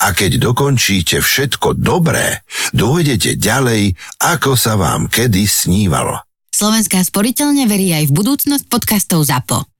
A keď dokončíte všetko dobré, dôjdete ďalej, ako sa vám kedy snívalo. Slovenská sporiteľne verí aj v budúcnosť podcastov ZAPO.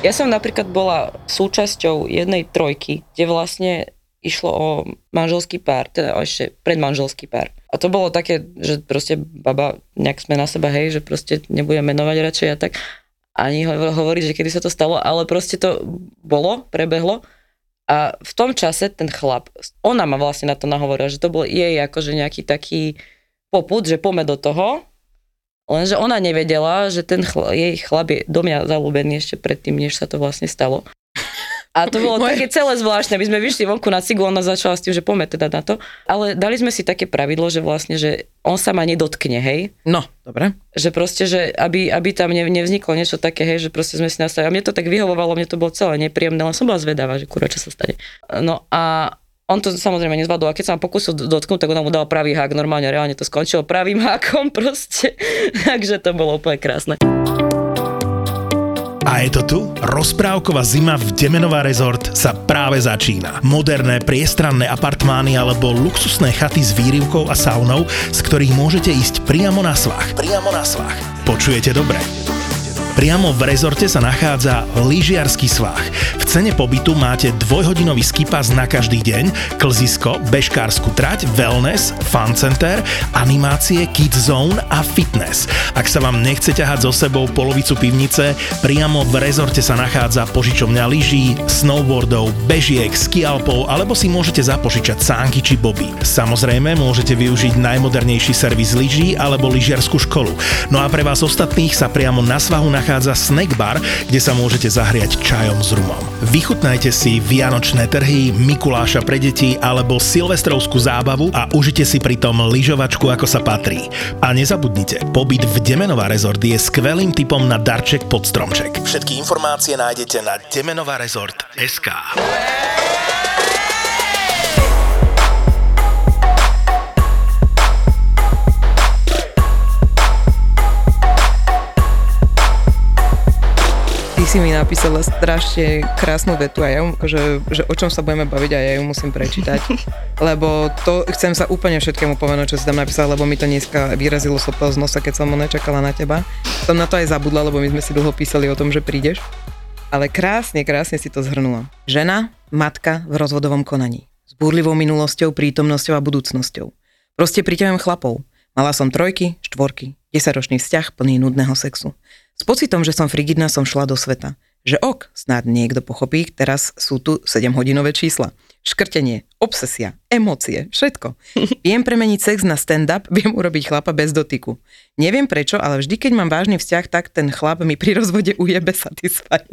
Ja som napríklad bola súčasťou jednej trojky, kde vlastne išlo o manželský pár, teda ešte predmanželský pár. A to bolo také, že proste baba, nejak sme na seba, hej, že proste nebudem menovať radšej a tak ani hovoriť, že kedy sa to stalo, ale proste to bolo, prebehlo. A v tom čase ten chlap, ona ma vlastne na to nahovorila, že to bol jej akože nejaký taký poput, že pome do toho, Lenže ona nevedela, že ten chl- jej chlap je do mňa zalúbený ešte predtým, než sa to vlastne stalo. A to bolo Moje... také celé zvláštne. My sme vyšli vonku na cigu, ona začala s tým, že poďme teda na to. Ale dali sme si také pravidlo, že vlastne, že on sa ma nedotkne, hej. No, dobre. Že proste, že aby, aby tam nevzniklo niečo také, hej, že proste sme si nastavili. A mne to tak vyhovovalo, mne to bolo celé nepríjemné, len som bola zvedavá, že kurva, čo sa stane. No a on to samozrejme nezvládol a keď sa ma pokúsil dotknúť, tak on mu dal pravý hák, normálne reálne to skončilo pravým hákom proste. Takže to bolo úplne krásne. A je to tu? Rozprávková zima v Demenová rezort sa práve začína. Moderné, priestranné apartmány alebo luxusné chaty s výrivkou a saunou, z ktorých môžete ísť priamo na svach. Priamo na svach. Počujete dobre? Priamo v rezorte sa nachádza lyžiarsky svah. V cene pobytu máte dvojhodinový skipas na každý deň, klzisko, bežkárskú trať, wellness, fun center, animácie, kids zone a fitness. Ak sa vám nechce ťahať so sebou polovicu pivnice, priamo v rezorte sa nachádza požičovňa lyží, snowboardov, bežiek, skialpov alebo si môžete zapožičať sánky či boby. Samozrejme môžete využiť najmodernejší servis lyží alebo lyžiarskú školu. No a pre vás ostatných sa priamo na svahu nachádza nachádza snack bar, kde sa môžete zahriať čajom s rumom. Vychutnajte si vianočné trhy, Mikuláša pre deti alebo silvestrovskú zábavu a užite si pritom lyžovačku ako sa patrí. A nezabudnite, pobyt v Demenová rezort je skvelým typom na darček pod stromček. Všetky informácie nájdete na demenovarezort.sk. si mi napísala strašne krásnu vetu a ja, že, že o čom sa budeme baviť a ja ju musím prečítať. lebo to chcem sa úplne všetkému pomenúť, čo si tam napísala, lebo mi to dneska vyrazilo sopel z nosa, keď som nečakala na teba. Som na to aj zabudla, lebo my sme si dlho písali o tom, že prídeš. Ale krásne, krásne si to zhrnula. Žena, matka v rozvodovom konaní. S búrlivou minulosťou, prítomnosťou a budúcnosťou. Proste priťahujem chlapov. Mala som trojky, štvorky, desaťročný vzťah plný nudného sexu. S pocitom, že som frigidná, som šla do sveta. Že ok, snad niekto pochopí, teraz sú tu 7-hodinové čísla. Škrtenie, obsesia, emócie, všetko. Viem premeniť sex na stand-up, viem urobiť chlapa bez dotyku. Neviem prečo, ale vždy, keď mám vážny vzťah, tak ten chlap mi pri rozvode ujebe satisfier.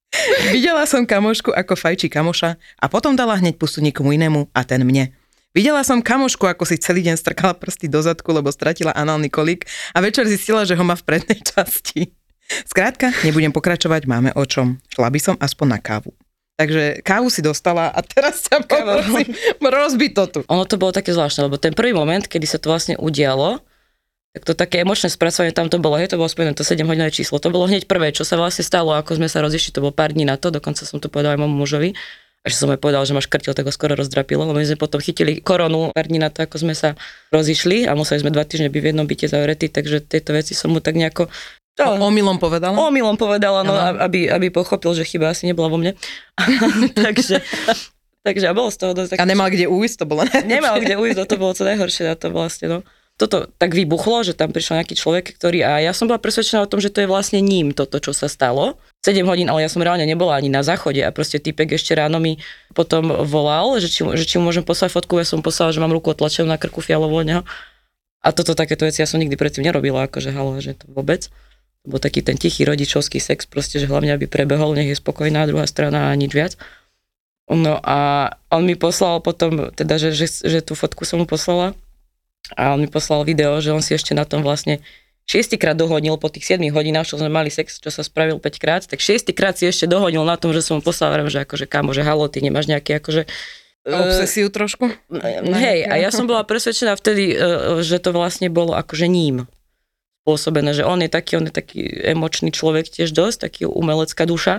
Videla som kamošku, ako fajčí kamoša a potom dala hneď pustu niekomu inému a ten mne. Videla som kamošku, ako si celý deň strkala prsty do zadku, lebo stratila análny kolík a večer zistila, že ho má v prednej časti. Skrátka, nebudem pokračovať, máme o čom. Šla by som aspoň na kávu. Takže kávu si dostala a teraz ťa poprosím rozbiť to tu. Ono to bolo také zvláštne, lebo ten prvý moment, kedy sa to vlastne udialo, tak to také emočné spracovanie tam to bolo, hej, to bolo spojené, to 7 hodinové číslo, to bolo hneď prvé, čo sa vlastne stalo, ako sme sa rozišli, to bolo pár dní na to, dokonca som to povedala aj môjmu mužovi, a že som aj povedal, že ma škrtil, tak ho skoro rozdrapilo, lebo my sme potom chytili koronu pár dní na to, ako sme sa rozišli a museli sme dva týždne byť v jednom byte zavretí, takže tieto veci som mu tak nejako o, omylom povedala? Omylom povedala, no, aby, aby pochopil, že chyba asi nebola vo mne. takže, takže a bolo z toho dosť tak... A nemal kde ujsť, to bolo najhoršie. Nemal kde ujsť, to bolo co najhoršie na to vlastne, no. Toto tak vybuchlo, že tam prišiel nejaký človek, ktorý a ja som bola presvedčená o tom, že to je vlastne ním toto, čo sa stalo. 7 hodín, ale ja som reálne nebola ani na záchode a proste typek ešte ráno mi potom volal, že či, že či mu môžem poslať fotku, ja som poslala, že mám ruku otlačenú na krku fialovú od neho. A toto takéto veci ja som nikdy predtým nerobila, akože halo, že to vôbec. Lebo taký ten tichý rodičovský sex, proste, že hlavne aby prebehol, nech je spokojná druhá strana a nič viac. No a on mi poslal potom, teda, že, že, že tú fotku som mu poslala a on mi poslal video, že on si ešte na tom vlastne šiestýkrát dohodil po tých 7 hodinách, čo sme mali sex, čo sa spravil 5 krát, tak šiestýkrát si ešte dohodil na tom, že som mu poslal, že akože kamo, že halo, ty nemáš nejaký akože Obsesiu trošku? Hej, a ja som bola presvedčená vtedy, e, že to vlastne bolo akože ním spôsobené, že on je taký, on je taký emočný človek tiež dosť, taký umelecká duša.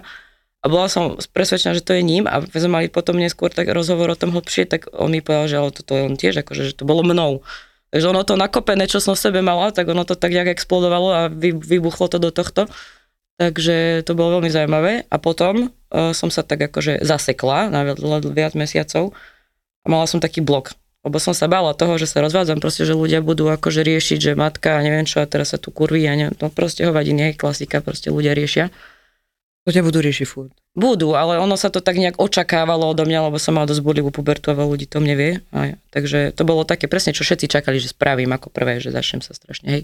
A bola som presvedčená, že to je ním a sme mali potom neskôr tak rozhovor o tom hlbšie, tak on mi povedal, že ale toto je on tiež, akože, že to bolo mnou. Takže ono to nakopené, čo som v sebe mala, tak ono to tak nejak explodovalo a vy, vybuchlo to do tohto. Takže to bolo veľmi zaujímavé. A potom uh, som sa tak akože zasekla na viac mesiacov a mala som taký blok. Lebo som sa bála toho, že sa rozvádzam, proste, že ľudia budú akože riešiť, že matka a neviem čo a teraz sa tu kurví a neviem, no proste hovadí, je klasika, proste ľudia riešia. To ťa budú riešiť furt. Budú, ale ono sa to tak nejak očakávalo odo mňa, lebo som mala dosť bodlivú pubertu a veľa ľudí to mne vie. A takže to bolo také presne, čo všetci čakali, že spravím ako prvé, že začnem sa strašne, hej.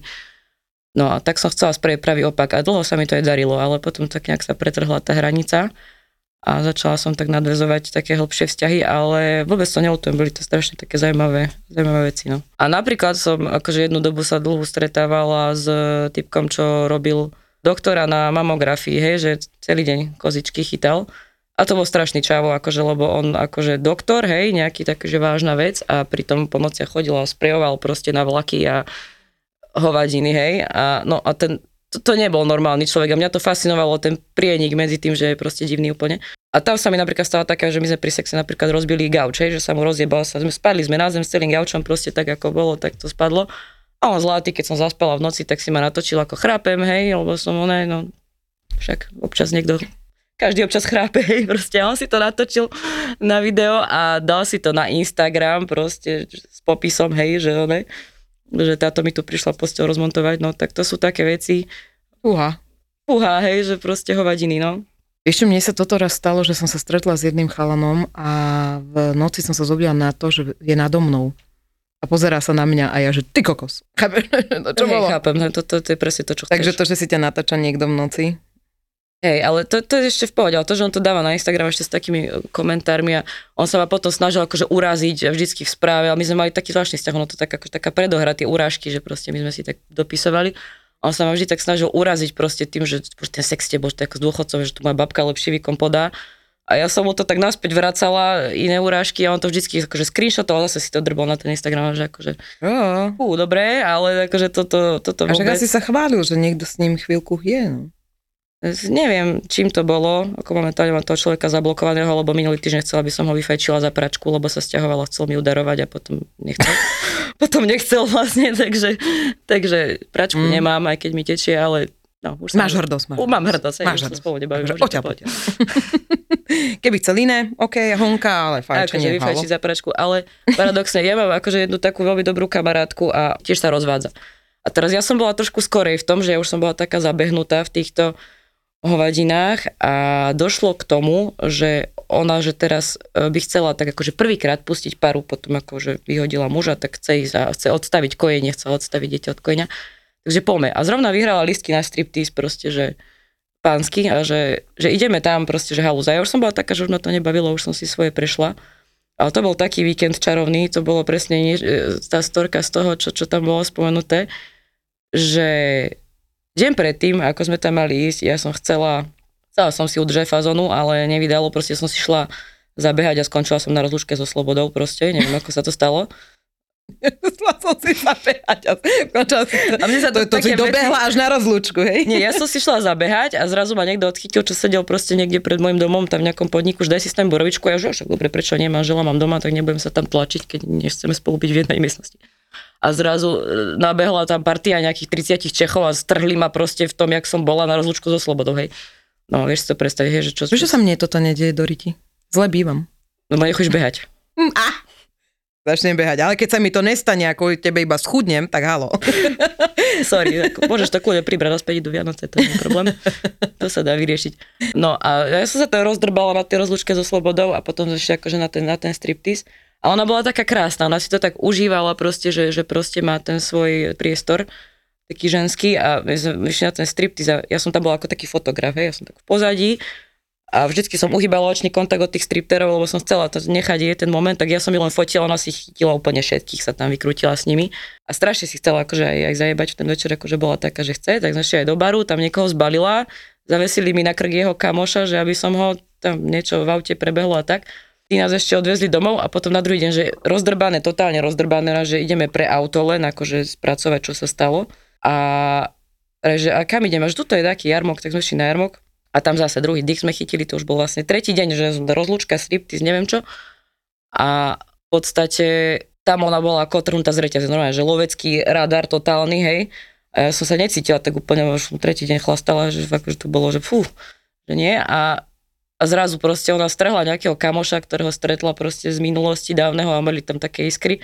No a tak som chcela spraviť pravý opak a dlho sa mi to aj darilo, ale potom tak nejak sa pretrhla tá hranica a začala som tak nadvezovať také hĺbšie vzťahy, ale vôbec to neľutujem, boli to strašne také zaujímavé, zaujímavé veci. No. A napríklad som akože jednu dobu sa dlho stretávala s typkom, čo robil doktora na mamografii, hej, že celý deň kozičky chytal. A to bol strašný čavo, akože, lebo on akože doktor, hej, nejaký že vážna vec a pri tom po nociach chodil a sprejoval proste na vlaky a hovadiny, hej. A, no a ten, to, to nebol normálny človek a mňa to fascinovalo, ten prienik medzi tým, že je proste divný úplne. A tam sa mi napríklad stala taká, že my sme pri sexe napríklad rozbili gauč, hej, že sa mu rozjebal sa, spadli sme na zem s celým gaučom, proste tak ako bolo, tak to spadlo. A on zlatý, keď som zaspala v noci, tak si ma natočil ako chrápem, hej, lebo som oné, no však občas niekto, každý občas chrápe, hej, proste. A on si to natočil na video a dal si to na Instagram proste s popisom, hej, že oné, že táto mi tu prišla postel rozmontovať, no tak to sú také veci. Uha. Uha, hej, že proste hovadiny, no. Ešte mne sa toto raz stalo, že som sa stretla s jedným chalanom a v noci som sa zobila na to, že je nado mnou a pozerá sa na mňa a ja, že ty kokos. Chápeš? to čo Hej, bolo? chápem, to, to, to, je presne to, čo Takže chceš. to, že si ťa natáča niekto v noci. Hej, ale to, to je ešte v pohode, ale to, že on to dáva na Instagram ešte s takými e, komentármi a on sa ma potom snažil akože uraziť vždycky v správe, ale my sme mali taký zvláštny vzťah, ono to tak, ako, taká predohra, tie urážky, že proste my sme si tak dopisovali. A on sa ma vždy tak snažil uraziť proste tým, že ten sex tebo, že to je ako s dôchodcom, že tu moja babka lepší výkon podá. A ja som mu to tak naspäť vracala, iné urážky a on to vždycky akože screenshotoval, zase si to drbol na ten Instagram, že akože, fú, dobre, ale akože toto, toto A vôbec... asi sa chválil, že niekto s ním chvíľku je. No. Neviem, čím to bolo, ako momentálne mám toho človeka zablokovaného, lebo minulý týždeň chcela, aby som ho vyfajčila za pračku, lebo sa stiahovala, chcel mi udarovať a potom nechcel. potom nechcel vlastne, takže, takže pračku Mm. nemám, aj keď mi tečie, ale no, už Máš hrdosť. Máš mám hrdosť, Máš hrdosť. spolu nebavím. Takže Keby chcel iné, OK, honka, ale Akože fajčenie, halo. vyfajčiť za pračku, ale paradoxne, ja mám akože jednu takú veľmi dobrú kamarátku a tiež sa rozvádza. A teraz ja som bola trošku skorej v tom, že ja už som bola taká zabehnutá v týchto hovadinách a došlo k tomu, že ona, že teraz e, by chcela tak akože prvýkrát pustiť paru potom akože vyhodila muža, tak chce ísť a chce odstaviť kojenie, chce odstaviť dieťa od kojenia. Takže poďme. A zrovna vyhrala listky na striptease proste, že pánsky a že, že ideme tam proste, že halúza. Ja už som bola taká, že už ma to nebavilo, už som si svoje prešla. Ale to bol taký víkend čarovný, to bolo presne nie, e, tá storka z toho, čo, čo tam bolo spomenuté, že deň predtým, ako sme tam mali ísť, ja som chcela, chcela som si udržať fazonu, ale nevydalo, proste som si šla zabehať a skončila som na rozlúčke so slobodou proste, neviem, ako sa to stalo. Chcela som si zabehať a. A mne sa to, to to si dobehla až na rozlúčku, hej? Nie, ja som si šla zabehať a zrazu ma niekto odchytil, čo sedel proste niekde pred môjim domom, tam v nejakom podniku, že daj si tam borovičku, ja že však dobre, prečo nie, manžela mám doma, tak nebudem sa tam tlačiť, keď nechceme spolu byť v jednej miestnosti. A zrazu e, nabehla tam partia nejakých 30 Čechov a strhli ma proste v tom, jak som bola na rozlúčku so Slobodou, hej. No, vieš si to predstaviť, hej, že čo... Vieš, sa mne toto nedieje do riti? Zle bývam. No, ma nechuješ behať. Mm, a, začnem behať. Ale keď sa mi to nestane, ako tebe iba schudnem, tak halo. Sorry, ako, môžeš to kľudne pribrať naspäť do Vianoce, to nie je problém. To sa dá vyriešiť. No a ja som sa tam rozdrbala na tej rozlučke so Slobodou a potom ešte akože na ten, na ten striptease. A ona bola taká krásna, ona si to tak užívala proste, že, že proste má ten svoj priestor taký ženský a my sme na ten striptease a ja som tam bola ako taký fotograf, ja som tak v pozadí a vždycky som uhýbala očný kontakt od tých stripterov, lebo som chcela to nechať je ten moment, tak ja som ju len fotila, ona si chytila úplne všetkých, sa tam vykrútila s nimi a strašne si chcela akože aj, aj zajebať v ten večer, akože bola taká, že chce, tak sme aj do baru, tam niekoho zbalila, zavesili mi na krk jeho kamoša, že aby som ho tam niečo v aute prebehlo a tak. Tí nás ešte odvezli domov a potom na druhý deň, že rozdrbané, totálne rozdrbané, že ideme pre auto len akože spracovať, čo sa stalo. A že a kam ideme, až tuto je taký jarmok, tak sme šli na jarmok a tam zase druhý dých sme chytili, to už bol vlastne tretí deň, že rozlúčka, striptease, neviem čo. A v podstate tam ona bola ako trhnutá z reťaze, normálne, že lovecký radar totálny, hej. A ja som sa necítila tak úplne, už tretí deň chlastala, že fakt, že to bolo, že fú, že nie. A, a zrazu proste ona strhla nejakého kamoša, ktorého stretla proste z minulosti dávneho a mali tam také iskry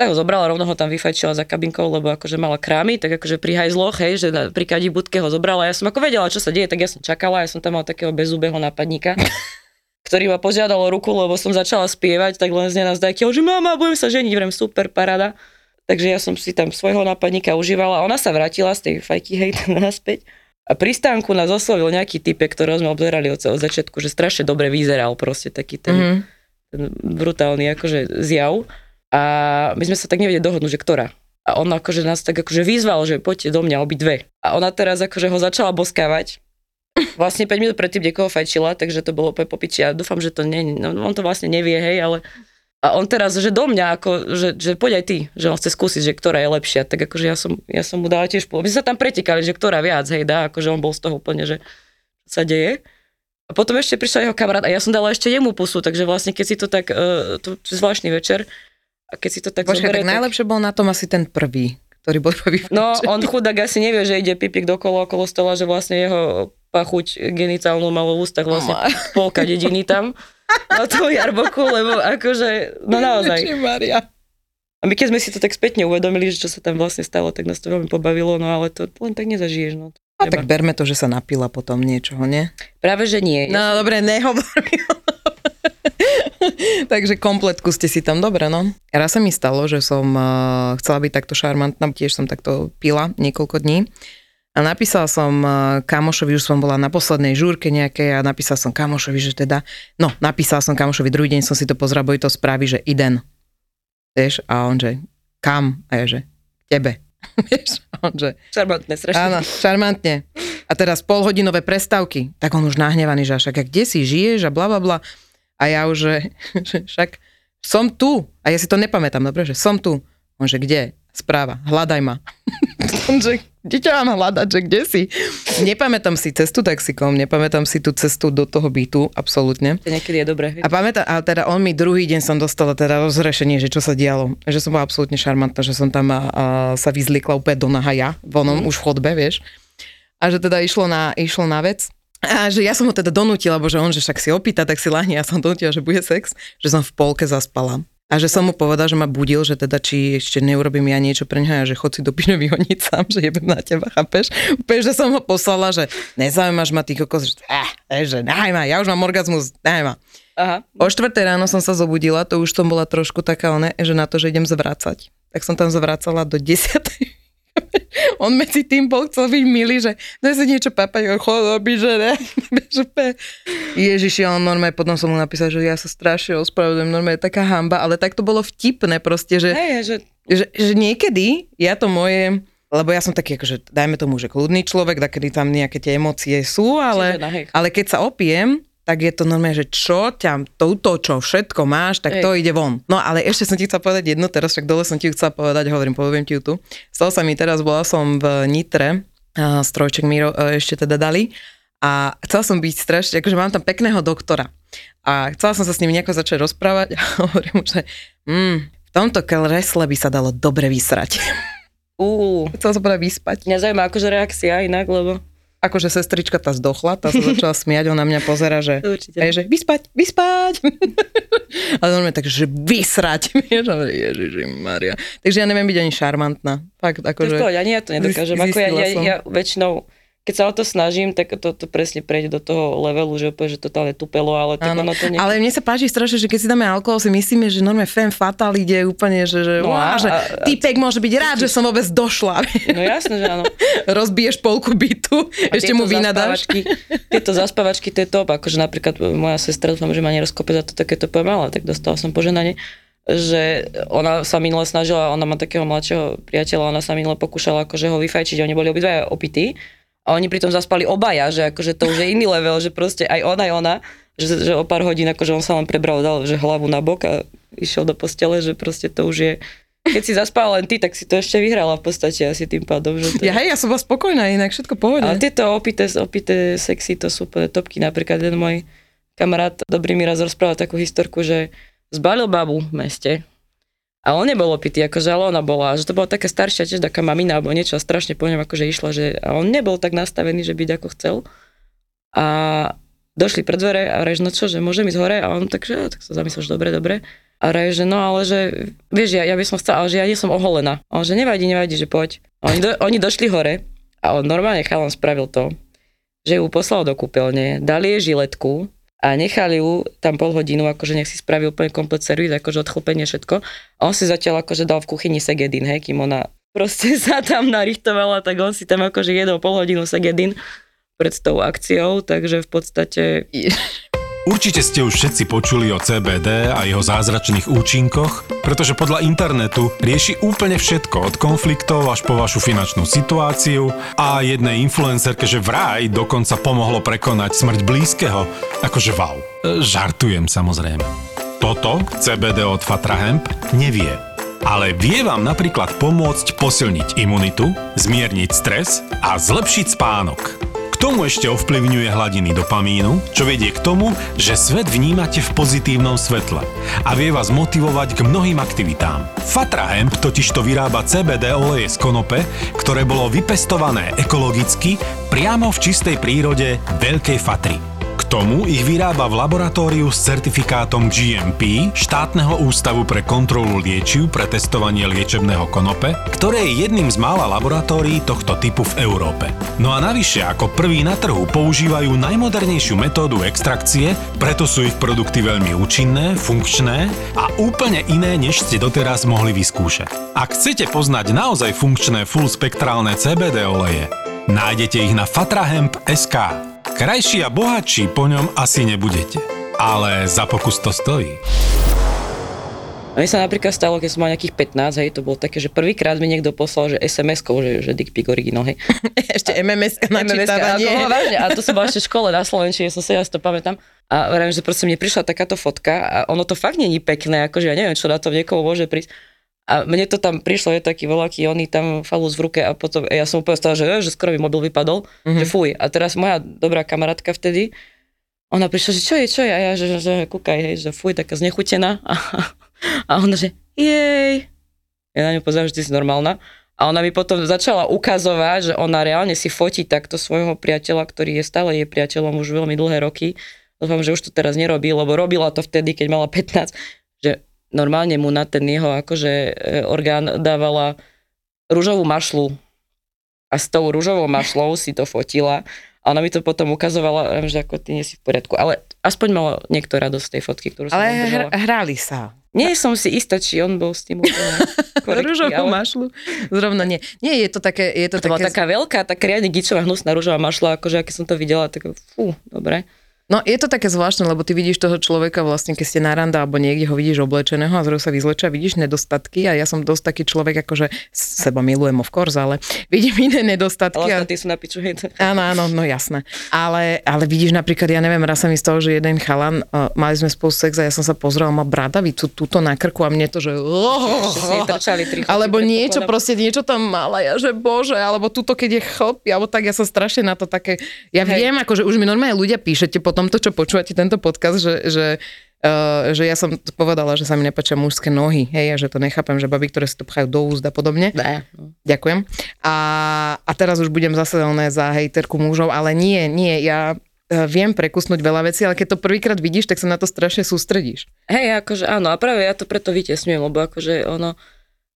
tak ho zobrala, rovno ho tam vyfajčila za kabinkou, lebo akože mala krámy, tak akože pri hajzloch, hej, že na, pri kadí budke ho zobrala. Ja som ako vedela, čo sa deje, tak ja som čakala, ja som tam mal takého bezúbeho nápadníka, ktorý ma požiadal o ruku, lebo som začala spievať, tak len z nenazdajky, že mama, budem sa ženiť, vrem, super, parada. Takže ja som si tam svojho nápadníka užívala ona sa vrátila z tej fajky, hej, naspäť. A pri stánku nás oslovil nejaký typek, ktorého sme obzerali od, od začiatku, že strašne dobre vyzeral, proste taký ten, mm-hmm. ten brutálny akože zjav. A my sme sa tak nevedeli dohodnúť, že ktorá. A on akože nás tak akože vyzval, že poďte do mňa obidve. A ona teraz akože ho začala boskávať. Vlastne 5 minút predtým niekoho fajčila, takže to bolo úplne popiči. Ja dúfam, že to nie, no, on to vlastne nevie, hej, ale a on teraz, že do mňa, ako, že, že poď aj ty, že on chce skúsiť, že ktorá je lepšia. Tak akože ja som, ja som mu dala tiež pol. My sa tam pretikali, že ktorá viac, hej, dá, akože on bol z toho úplne, že sa deje. A potom ešte prišiel jeho kamarát a ja som dala ešte jemu pusu, takže vlastne keď si to tak, uh, to zvláštny večer, a keď si to tak Počkaj, zoberie, tak najlepšie bol na tom asi ten prvý, ktorý bol prvý. No, on chudák asi nevie, že ide pipik dokolo okolo stola, že vlastne jeho pachuť genitálnu malo v ústach vlastne polka dediny tam na tom jarboku, lebo akože, no naozaj. Maria. A my keď sme si to tak spätne uvedomili, že čo sa tam vlastne stalo, tak nás to veľmi pobavilo, no ale to len tak nezažiješ. No. A tak berme to, že sa napila potom niečoho, nie? Práve, že nie. No dobre, nehovor Takže kompletku ste si tam, dobre no. Raz sa mi stalo, že som uh, chcela byť takto šarmantná, tiež som takto pila niekoľko dní. A napísala som uh, kamošovi, už som bola na poslednej žúrke nejakej a napísala som kamošovi, že teda, no napísala som kamošovi, druhý deň som si to pozrela, boli to správy, že iden. Vieš, a on že, kam? A ja že, tebe. Vieš, on že... Šarmantné, strašne. Áno, šarmantne. A teraz polhodinové prestávky. Tak on už nahnevaný, že však kde si žiješ a bla bla bla. A ja už, že, že však som tu. A ja si to nepamätám, dobre, že som tu. On, že kde? Správa, hľadaj ma. On, že kde ťa mám hľadať, že kde si? Nepamätám si cestu taxikom, nepamätám si tú cestu do toho bytu, absolútne. To niekedy je dobré. A pamätám, a teda on mi druhý deň som dostala teda rozrešenie, že čo sa dialo. Že som bola absolútne šarmantná, že som tam a, a, sa vyzlikla úplne do nahaja, vonom, mm. už v chodbe, vieš. A že teda išlo na, išlo na vec. A že ja som ho teda donútila, lebo že on, že však si opýta, tak si lahne, ja som donútila, že bude sex, že som v polke zaspala. A že som mu povedal, že ma budil, že teda či ešte neurobím ja niečo pre ňa, že chod si do píne vyhoniť sám, že jebem na teba, chápeš? Úplne, že som ho poslala, že nezaujímaš ma ty kokos, že, eh, že nehaj ma, ja už mám orgazmus, nehaj ma. Aha. O štvrtej ráno som sa zobudila, to už som bola trošku taká, one, že na to, že idem zvrácať. Tak som tam zvracala do 10. on medzi tým bol chcel byť milý, že daj sa niečo papať, chodoby, že ne. Ježiši, on normálne, potom som mu napísal, že ja sa strašne ospravedlňujem, normálne taká hamba, ale tak to bolo vtipné proste, že, hey, že... Že, že niekedy ja to moje lebo ja som taký, akože, dajme tomu, že kľudný človek, kedy tam nejaké tie emócie sú, ale, ale keď sa opiem, tak je to normálne, že čo ťa, touto, čo všetko máš, tak Ej. to ide von. No ale ešte som ti chcela povedať jedno, teraz však dole som ti chcela povedať, hovorím, poviem ti ju tu. Stalo sa mi teraz, bola som v Nitre, a strojček mi ešte teda dali a chcela som byť strašne, akože mám tam pekného doktora. A chcela som sa s ním nejako začať rozprávať a hovorím mu, že mm, v tomto kresle by sa dalo dobre vysrať. Uh. Chcela som povedať vyspať. Mňa zaujíma akože reakcia inak, lebo akože sestrička tá zdochla, tá sa začala smiať, ona mňa pozera, že, Určite. a je, že vyspať, vyspať. Ale normálne tak, že vysrať. A Ježiši Maria. Takže ja neviem byť ani šarmantná. Fakt, akože... pohode, ani ja to nedokážem. Zist- Ako ja, ja, ja väčšinou, keď sa o to snažím, tak to, to presne prejde do toho levelu, že úplne, že totálne tupelo, ale tak ono to nie... ale mne sa páči strašne, že keď si dáme alkohol, si myslíme, že normálne femme fatal ide úplne, že, že, No a- že a- typek môže byť rád, že som vôbec došla. No jasné, že áno. Rozbiješ polku bytu, A ešte mu vynadáš. Tieto zaspávačky, to je top, akože napríklad moja sestra, dúfam, že ma nerozkope za to takéto poviem, ale tak dostala som poženanie, že ona sa minule snažila, ona má takého mladšieho priateľa, ona sa minule pokúšala akože ho vyfajčiť, oni boli obidvaja opití a oni pritom zaspali obaja, že akože to už je iný level, že proste aj ona, aj ona, že, že o pár hodín akože on sa len prebral, dal že hlavu na bok a išiel do postele, že proste to už je keď si zaspala len ty, tak si to ešte vyhrala v podstate asi tým pádom. Že to... Ja hej, ja som bola spokojná, inak všetko pohode. Ale tieto opité, opité sexy, to sú úplne topky. Napríklad jeden môj kamarát dobrý mi raz rozprával takú historku, že zbalil babu v meste a on nebol opitý, akože ale ona bola, že to bola taká staršia tiež taká mamina alebo niečo a strašne po ňom akože išla, že a on nebol tak nastavený, že byť ako chcel. A došli pred dvere a reješ, no čo, že môžem ísť hore? A on tak, že tak sa zamyslel, že dobre, dobre. A reješ, že no ale že, vieš, ja, ja by som chcela, ale že ja nie som oholená. A on, že nevadí, nevadí, že poď. A oni, do, oni došli hore a on normálne chalan spravil to, že ju poslal do kúpeľne, dali jej žiletku a nechali ju tam pol hodinu, akože nech si spraví úplne komplet servis, akože odchlpenie všetko. A on si zatiaľ akože dal v kuchyni segedín, hej, kým ona proste sa tam narichtovala, tak on si tam akože jedol pol hodinu segedín pred tou akciou, takže v podstate Určite ste už všetci počuli o CBD a jeho zázračných účinkoch, pretože podľa internetu rieši úplne všetko od konfliktov až po vašu finančnú situáciu a jednej influencerke, že vraj dokonca pomohlo prekonať smrť blízkeho. Akože wow. Žartujem samozrejme. Toto CBD od Fatra Hemp nevie. Ale vie vám napríklad pomôcť posilniť imunitu, zmierniť stres a zlepšiť spánok. Tomu ešte ovplyvňuje hladiny dopamínu, čo vedie k tomu, že svet vnímate v pozitívnom svetle a vie vás motivovať k mnohým aktivitám. Fatra Hemp totižto vyrába CBD oleje z konope, ktoré bolo vypestované ekologicky priamo v čistej prírode Veľkej Fatry. K tomu ich vyrába v laboratóriu s certifikátom GMP štátneho ústavu pre kontrolu liečiv pre testovanie liečebného konope, ktoré je jedným z mála laboratórií tohto typu v Európe. No a navyše ako prvý na trhu používajú najmodernejšiu metódu extrakcie, preto sú ich produkty veľmi účinné, funkčné a úplne iné, než ste doteraz mohli vyskúšať. Ak chcete poznať naozaj funkčné full spektrálne CBD oleje, nájdete ich na fatrahemp.sk. Krajší a bohatší po ňom asi nebudete. Ale za pokus to stojí. A mne sa napríklad stalo, keď som mal nejakých 15, hej, to bolo také, že prvýkrát mi niekto poslal, že SMS-kou, že, že dick pic original, hej. Ešte MMS-ka, načítavanie. A to, bolo vážne, a to som bola ešte v škole na Slovenčine, som sa ja si to pamätám. A vravím, že proste mne prišla takáto fotka a ono to fakt není pekné, akože ja neviem, čo na to niekomu môže prísť. A mne to tam prišlo, je taký voľaký, oni tam falus v ruke a potom ja som úplne stala, že, že skoro mi mobil vypadol, mm-hmm. že fuj. A teraz moja dobrá kamarátka vtedy, ona prišla, že čo je, čo je? A ja, že, že, že kúkaj, hej, že fuj, taká znechutená. A, a ona, že jej. Ja na ňu pozerám, že ty si normálna. A ona mi potom začala ukazovať, že ona reálne si fotí takto svojho priateľa, ktorý je stále jej priateľom už veľmi dlhé roky. Dúfam, že už to teraz nerobí, lebo robila to vtedy, keď mala 15, že normálne mu na ten jeho akože e, orgán dávala rúžovú mašlu a s tou rúžovou mašlou si to fotila a ona mi to potom ukazovala, že ako ty nie si v poriadku, ale aspoň malo niekto radosť z tej fotky, ktorú som Ale hr- hrali sa. Nie som si istá, či on bol s tým úplne Rúžovú ale mašlu. Zrovna nie. Nie, je to také... Je to, to bola také... taká veľká, taká riadne gičová hnusná rúžová mašla, akože aké som to videla, tak fú, dobre. No je to také zvláštne, lebo ty vidíš toho človeka vlastne, keď ste na randa alebo niekde ho vidíš oblečeného a zrazu sa vyzlečia, vidíš nedostatky a ja som dosť taký človek, akože seba milujem of course, ale vidím iné nedostatky. Ale a- ostatní sú na piču, hej. Áno, áno, no jasné. Ale, ale vidíš napríklad, ja neviem, raz sa mi stalo, že jeden chalan, uh, mali sme spolu sex a ja som sa pozrela, má bradavicu túto na krku a mne to, že... Alebo niečo, proste niečo tam mala, ja, že bože, alebo tuto, keď je chlp, alebo tak, ja som strašne na to také, ja viem, akože už mi normálne ľudia píšete po tomto, čo počúvate tento podcast, že, že Uh, že ja som povedala, že sa mi nepačia mužské nohy, hej, a že to nechápem, že baby, ktoré si to pchajú do úst a podobne. Ne. Ďakujem. A, a teraz už budem zase za hejterku mužov, ale nie, nie, ja e, viem prekusnúť veľa vecí, ale keď to prvýkrát vidíš, tak sa na to strašne sústredíš. Hej, akože áno, a práve ja to preto vytesňujem, lebo akože ono...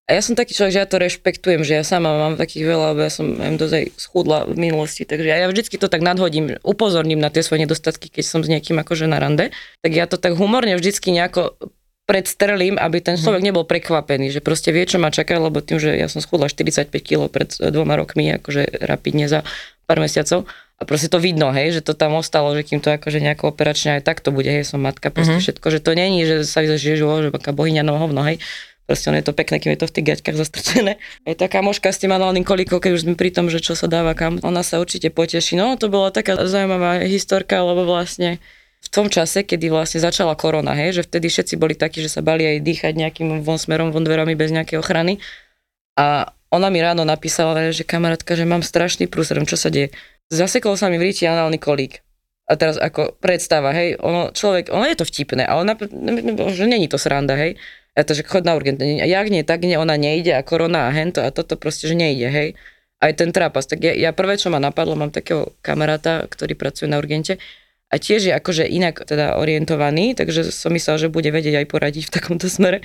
A ja som taký človek, že ja to rešpektujem, že ja sama mám takých veľa, lebo ja som aj dosť schudla v minulosti, takže ja, ja vždycky to tak nadhodím, upozorním na tie svoje nedostatky, keď som s niekým akože na rande, tak ja to tak humorne vždycky nejako predstrelím, aby ten človek nebol prekvapený, že proste vie, čo ma čaká, lebo tým, že ja som schudla 45 kg pred dvoma rokmi, akože rapidne za pár mesiacov, a proste to vidno, hej, že to tam ostalo, že kým to akože nejako operačne aj tak to bude, hej, som matka, proste mm-hmm. všetko, že to není, že sa vyzerá, že, že aká bohyňa noho, hej, Proste ono je to pekné, keď je to v tých gaťkách zastrčené. Je taká moška s tým análnym kolikou, keď už sme pri tom, že čo sa dáva kam. Ona sa určite poteší. No to bola taká zaujímavá historka, lebo vlastne v tom čase, kedy vlastne začala korona, hej, že vtedy všetci boli takí, že sa bali aj dýchať nejakým von smerom, von dverami bez nejakej ochrany. A ona mi ráno napísala, že kamarátka, že mám strašný prúser, čo sa deje. Zasekol sa mi v ríti análny kolík. A teraz ako predstava, hej, ono, človek, ono je to vtipné, ale ona, že není to sranda, hej. A to, že chod na urgentne. A jak nie, tak nie, ona nejde a korona a hento a toto proste, že nejde, hej. Aj ten trápas. Tak ja, ja prvé, čo ma napadlo, mám takého kamaráta, ktorý pracuje na urgente a tiež je akože inak teda orientovaný, takže som myslela, že bude vedieť aj poradiť v takomto smere.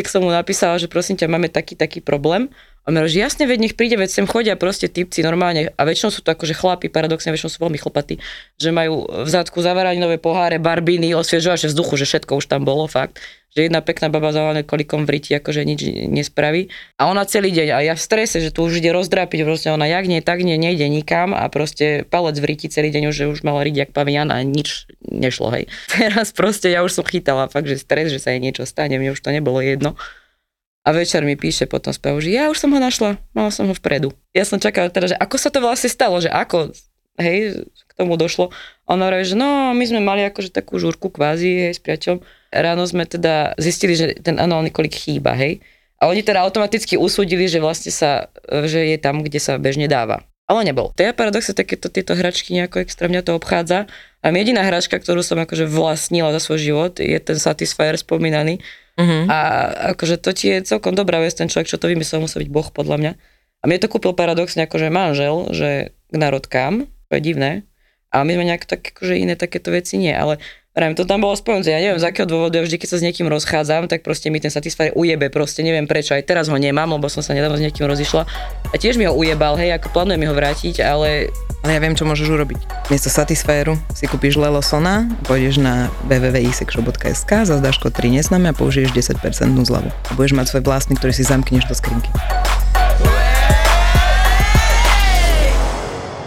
Tak som mu napísala, že prosím ťa, máme taký, taký problém. A on že jasne, veď nech príde, veď sem chodia proste typci normálne. A väčšinou sú to akože chlapi, paradoxne, väčšinou sú veľmi chlpatí, že majú v zadku zavaraninové poháre, barbiny, osviežovače vzduchu, že všetko už tam bolo, fakt že jedna pekná baba zavalená kolikom v riti, akože nič nespraví. A ona celý deň, a ja v strese, že tu už ide rozdrápiť, proste ona jak nie, tak nie, nejde nikam a proste palec v riti celý deň že už mala riť jak pavian a nič nešlo, hej. Teraz proste ja už som chytala fakt, že stres, že sa jej niečo stane, mne už to nebolo jedno. A večer mi píše potom správu, že ja už som ho našla, mala som ho vpredu. Ja som čakala teda, že ako sa to vlastne stalo, že ako, hej, k tomu došlo. Ona hovorí, že no, my sme mali akože takú žúrku kvázi, hej, s priateľom ráno sme teda zistili, že ten análny kolik chýba, hej. A oni teda automaticky usúdili, že vlastne sa, že je tam, kde sa bežne dáva. Ale nebol. To je paradoxe, takéto tieto hračky nejako extra mňa to obchádza. A jediná hračka, ktorú som akože vlastnila za svoj život, je ten Satisfyer spomínaný. Uh-huh. A akože to ti je celkom dobrá vec, ten človek, čo to vymyslel, musel byť boh podľa mňa. A mne to kúpil paradoxne akože manžel, že k narodkám, to je divné. A my sme nejak tak, akože iné takéto veci nie, ale Rám, to tam bolo spomenúť, ja neviem z akého dôvodu, ja vždy, keď sa s niekým rozchádzam, tak proste mi ten Satisfyer ujebe, proste neviem prečo, aj teraz ho nemám, lebo som sa nedávno s niekým rozišla a tiež mi ho ujebal, hej, ako plánujem ho vrátiť, ale... Ale ja viem, čo môžeš urobiť. Miesto Satisfyeru si kúpiš Lelosona, pôjdeš na www.isexshop.sk, zazdáš kód 3 neznáme a použiješ 10% zľavu. A budeš mať svoj vlastný, ktorý si zamkneš do skrinky.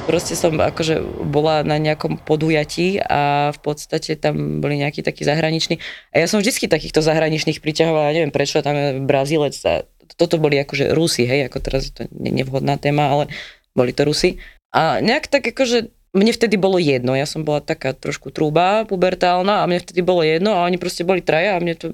Proste som akože bola na nejakom podujatí a v podstate tam boli nejakí takí zahraniční. A ja som vždycky takýchto zahraničných priťahovala, neviem prečo, tam je Brazílec a toto boli akože Rusi, hej, ako teraz je to nevhodná téma, ale boli to Rusi. A nejak tak akože mne vtedy bolo jedno, ja som bola taká trošku trúba, pubertálna a mne vtedy bolo jedno a oni proste boli traja a mne to,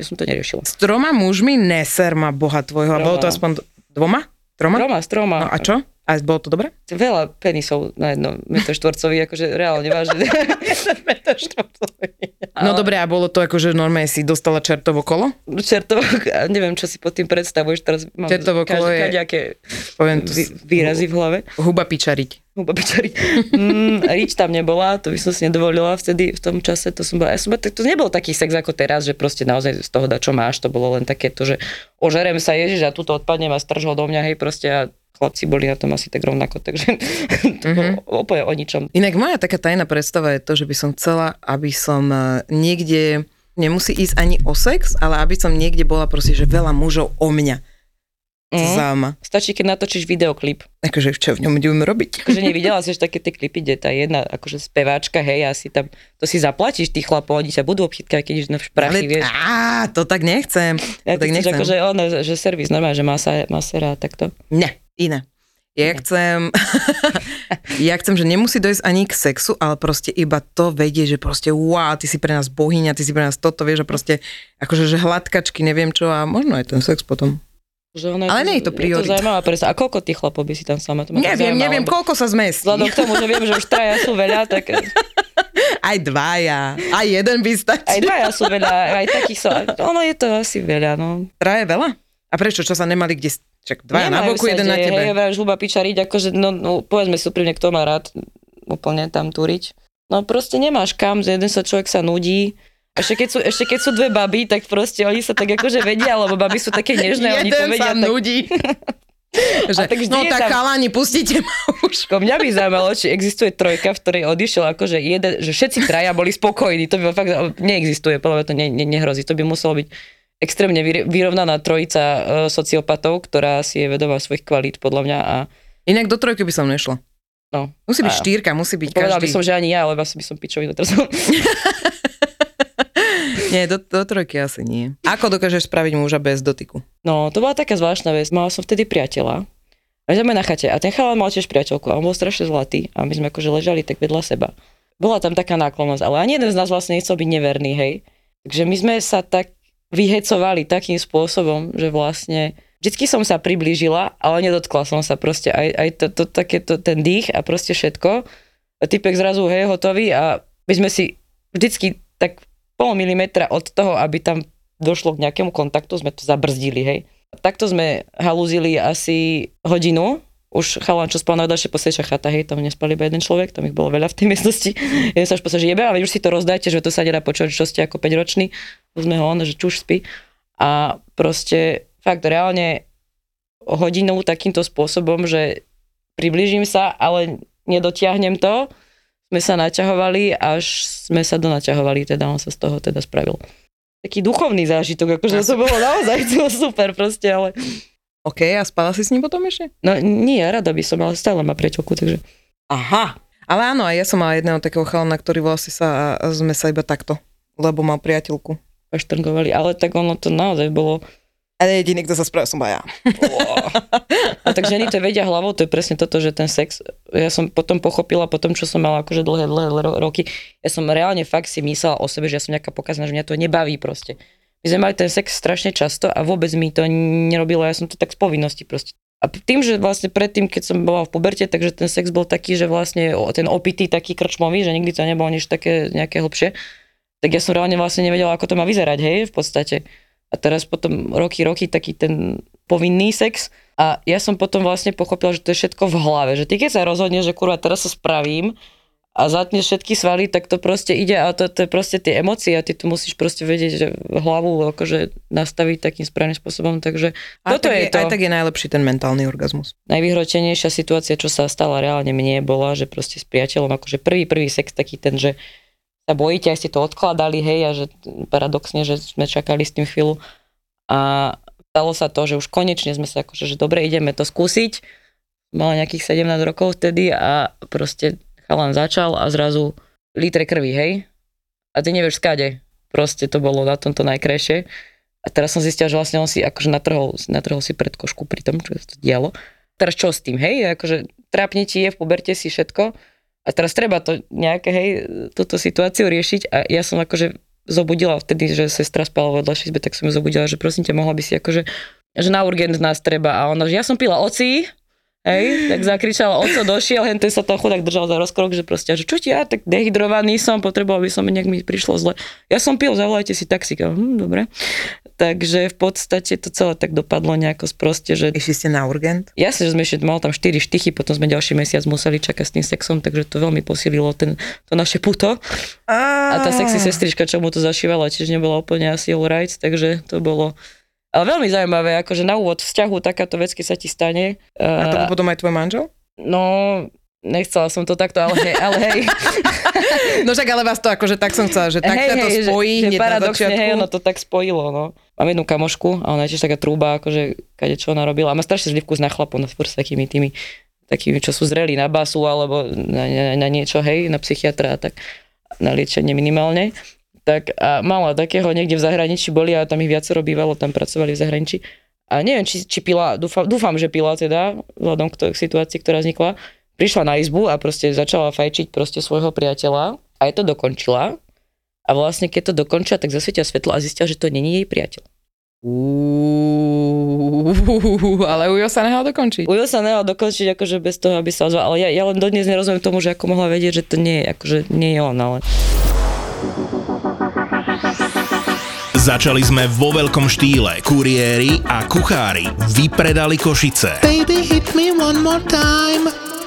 ja som to neriešila. S troma mužmi neser ma boha tvojho, a bolo to aspoň dvoma? Troma? Troma, s troma. No a čo? A bolo to dobre? Veľa penisov na jedno metr štvorcový, akože reálne vážne. metr štvorcový. No dobre, a bolo to akože normálne si dostala čertovo kolo? Čertovo, neviem, čo si pod tým predstavuješ, teraz mám čertovo kolo je, kaďaké výrazy v hlave. Huba pičariť. Huba pičariť. Mm, rič tam nebola, to by som si nedovolila vtedy, v tom čase, to som bola, ja som, to, to nebol taký sex ako teraz, že proste naozaj z toho da, čo máš, to bolo len také to, že ožerem sa Ježiš a tuto odpadnem a strž ho do mňa, hej, proste a chlapci boli na tom asi tak rovnako, takže to mm-hmm. úplne o ničom. Inak moja taká tajná predstava je to, že by som chcela, aby som e, niekde, nemusí ísť ani o sex, ale aby som niekde bola proste, že veľa mužov o mňa. Mm. Záma. Stačí, keď natočíš videoklip. Akože čo v ňom budeme robiť? Akože nevidela si také tie klipy, kde tá jedna akože speváčka, hej, asi tam, to si zaplatíš tých chlapov, oni sa budú obchytkať, keď ideš na prachy, vieš. Á, to tak nechcem. Ja to tak nechcem. Akože ono, že servis normálne, že masa, masera a takto. Ne, iné. Ja chcem, ja chcem, že nemusí dojsť ani k sexu, ale proste iba to vedie, že proste wow, ty si pre nás bohyňa, ty si pre nás toto, vieš, a proste akože že hladkačky, neviem čo a možno aj ten sex potom. Že ona ale nie je to priorita. Je to zaujímavá predstava. A koľko tých chlapov by si tam sama? To neviem, neviem, koľko sa zmestí. Vzhľadom k tomu, že viem, že už traja sú veľa, tak... Aj dvaja. Aj jeden by stačil. Aj dvaja sú veľa, aj takých sú. Ono je to asi veľa, no. Traja veľa? A prečo? Čo sa nemali kde... Čak, dvaja na Nemajú boku, sa jeden na tebe. Hej, vravíš, ľuba pičariť, akože, no, no, povedzme si úprimne, kto má rád úplne tam turiť. No proste nemáš kam, že jeden sa človek sa nudí. Ešte keď, sú, ešte keď sú dve baby, tak proste oni sa tak akože vedia, lebo baby sú také nežné, oni to vedia. sa Tak, nudí. že, tak no tak tam- chalani, pustite ma už. Mňa by zaujímalo, či existuje trojka, v ktorej odišiel akože jeden, že všetci traja boli spokojní. To by fakt neexistuje, podľa mňa to ne, ne, nehrozí. To by muselo byť extrémne vyr- vyrovnaná trojica e, sociopatov, ktorá si je vedomá svojich kvalít, podľa mňa. A Inak do trojky by som nešla. no, Musí byť A- štyrka, musí byť povedal by každý. som, že ani ja, ale asi by som pičovina teraz. Nie, do, do trojky asi nie. Ako dokážeš spraviť muža bez dotyku? No, to bola taká zvláštna vec. Mala som vtedy priateľa. A sme na chate. A ten chalan mal tiež priateľku. A on bol strašne zlatý. A my sme akože ležali tak vedľa seba. Bola tam taká náklonnosť, ale ani jeden z nás vlastne nechcel byť neverný, hej. Takže my sme sa tak vyhecovali takým spôsobom, že vlastne vždycky som sa priblížila, ale nedotkla som sa proste aj, aj to, to, takéto, ten dých a proste všetko. A typek zrazu, hej, hotový a my sme si vždycky tak pol milimetra od toho, aby tam došlo k nejakému kontaktu, sme to zabrzdili, hej. Takto sme halúzili asi hodinu, už chalan, čo spal na ďalšie posledšia chata, hej, tam nespal iba jeden človek, tam ich bolo veľa v tej miestnosti. Jeden sa už povedal, že jebe, ale už si to rozdajte, že to sa nedá počuť, čo ste ako 5 ročný. Sme ho on, že čuž spí. A proste fakt reálne hodinu takýmto spôsobom, že priblížim sa, ale nedotiahnem to, sme sa naťahovali, až sme sa donaťahovali, teda on sa z toho teda spravil. Taký duchovný zážitok, akože to bolo naozaj super proste, ale OK, a spala si s ním potom ešte? no nie, rada by som, ale stále má priateľku, takže Aha. Ale áno, aj ja som mala jedného takého chalana, ktorý vlastne sa, a sme sa iba takto, lebo mal priateľku. paštrngovali, ale tak ono to naozaj bolo Ale jediný, kto sa spravil, som ja. A tak ženy to vedia hlavou, to je presne toto, že ten sex, ja som potom pochopila, po tom, čo som mala akože dlhé, dlhé ro- roky, ja som reálne fakt si myslela o sebe, že ja som nejaká pokazaná, že mňa to nebaví proste. My sme mali ten sex strašne často a vôbec mi to nerobilo, ja som to tak z povinnosti proste. A tým, že vlastne predtým, keď som bola v puberte, takže ten sex bol taký, že vlastne ten opitý taký krčmový, že nikdy to nebolo nič také nejaké hlbšie, tak ja som reálne vlastne nevedela, ako to má vyzerať, hej, v podstate. A teraz potom roky, roky taký ten povinný sex a ja som potom vlastne pochopila, že to je všetko v hlave, že ty keď sa rozhodneš, že kurva teraz sa spravím a zatneš všetky svaly, tak to proste ide a to, to je proste tie emócie a ty tu musíš proste vedieť, že hlavu akože nastaviť takým správnym spôsobom, takže Aj toto tak je, to. Aj tak je najlepší ten mentálny orgazmus. Najvyhročenejšia situácia, čo sa stala reálne mne, bola, že proste s priateľom, akože prvý, prvý sex taký ten, že sa bojíte, aj ste to odkladali, hej, a že paradoxne, že sme čakali s tým chvíľu a stalo sa to, že už konečne sme sa akože, že dobre, ideme to skúsiť. Mala nejakých 17 rokov vtedy a proste chalan začal a zrazu litre krvi, hej. A ty nevieš skade. Proste to bolo na tomto najkrajšie. A teraz som zistila, že vlastne on si akože natrhol, natrhol si pred košku pri tom, čo sa to dialo. Teraz čo s tým, hej? Akože trápne ti je, poberte si všetko. A teraz treba to nejaké, hej, túto situáciu riešiť. A ja som akože zobudila vtedy, že sestra spala v izbe, tak som ju zobudila, že prosím ťa, mohla by si akože, že na urgent nás treba. A ona, že ja som pila oci, Hej, tak zakričala, oco došiel, hen ten sa tam chudák držal za rozkrok, že proste, že čo ti ja, tak dehydrovaný som, potreboval by som, nejak mi prišlo zle. Ja som pil, zavolajte si taxík. Hm, dobre. Takže v podstate to celé tak dopadlo nejako sproste, že Išli ste na urgent? Jasne, že sme ešte mal tam 4 štychy, potom sme ďalší mesiac museli čakať s tým sexom, takže to veľmi posililo ten, to naše puto. A tá sexy sestrička, čo mu to zašívala, tiež nebola úplne asi all right, takže to bolo ale veľmi zaujímavé, akože na úvod vzťahu takáto vec, keď sa ti stane. A to bol potom aj tvoj manžel? no, nechcela som to takto, ale hej, ale hej. No však ale vás to akože tak som chcela, že tak sa to spojí že, na paradoxne, začiatku. hej, ono to tak spojilo, no. Mám jednu kamošku a ona je tiež taká trúba, akože kade čo ona robila. A má strašne zlivku z nachlapov, no furt s takými tými, takými, čo sú zreli na basu alebo na, na, na niečo, hej, na psychiatra a tak, na liečenie minimálne. Tak a mala takého niekde v zahraničí boli a tam ich viacero bývalo, tam pracovali v zahraničí. A neviem, či, či pila, dúfam, dúfam, že pila teda, vzhľadom k tej situácii, ktorá vznikla. Prišla na izbu a proste začala fajčiť proste svojho priateľa a je to dokončila. A vlastne keď to dokončila, tak zasvietia svetlo a zistila, že to není jej priateľ. Uú, ale Ujo sa nehal dokončiť. Ujo sa nehal dokončiť akože bez toho, aby sa ozval, ale ja, ja len dodnes nerozumiem tomu, že ako mohla vedieť, že to nie je, akože nie je on, ale... Začali sme vo veľkom štýle. Kuriéri a kuchári vypredali Košice. Baby, hit me one more time.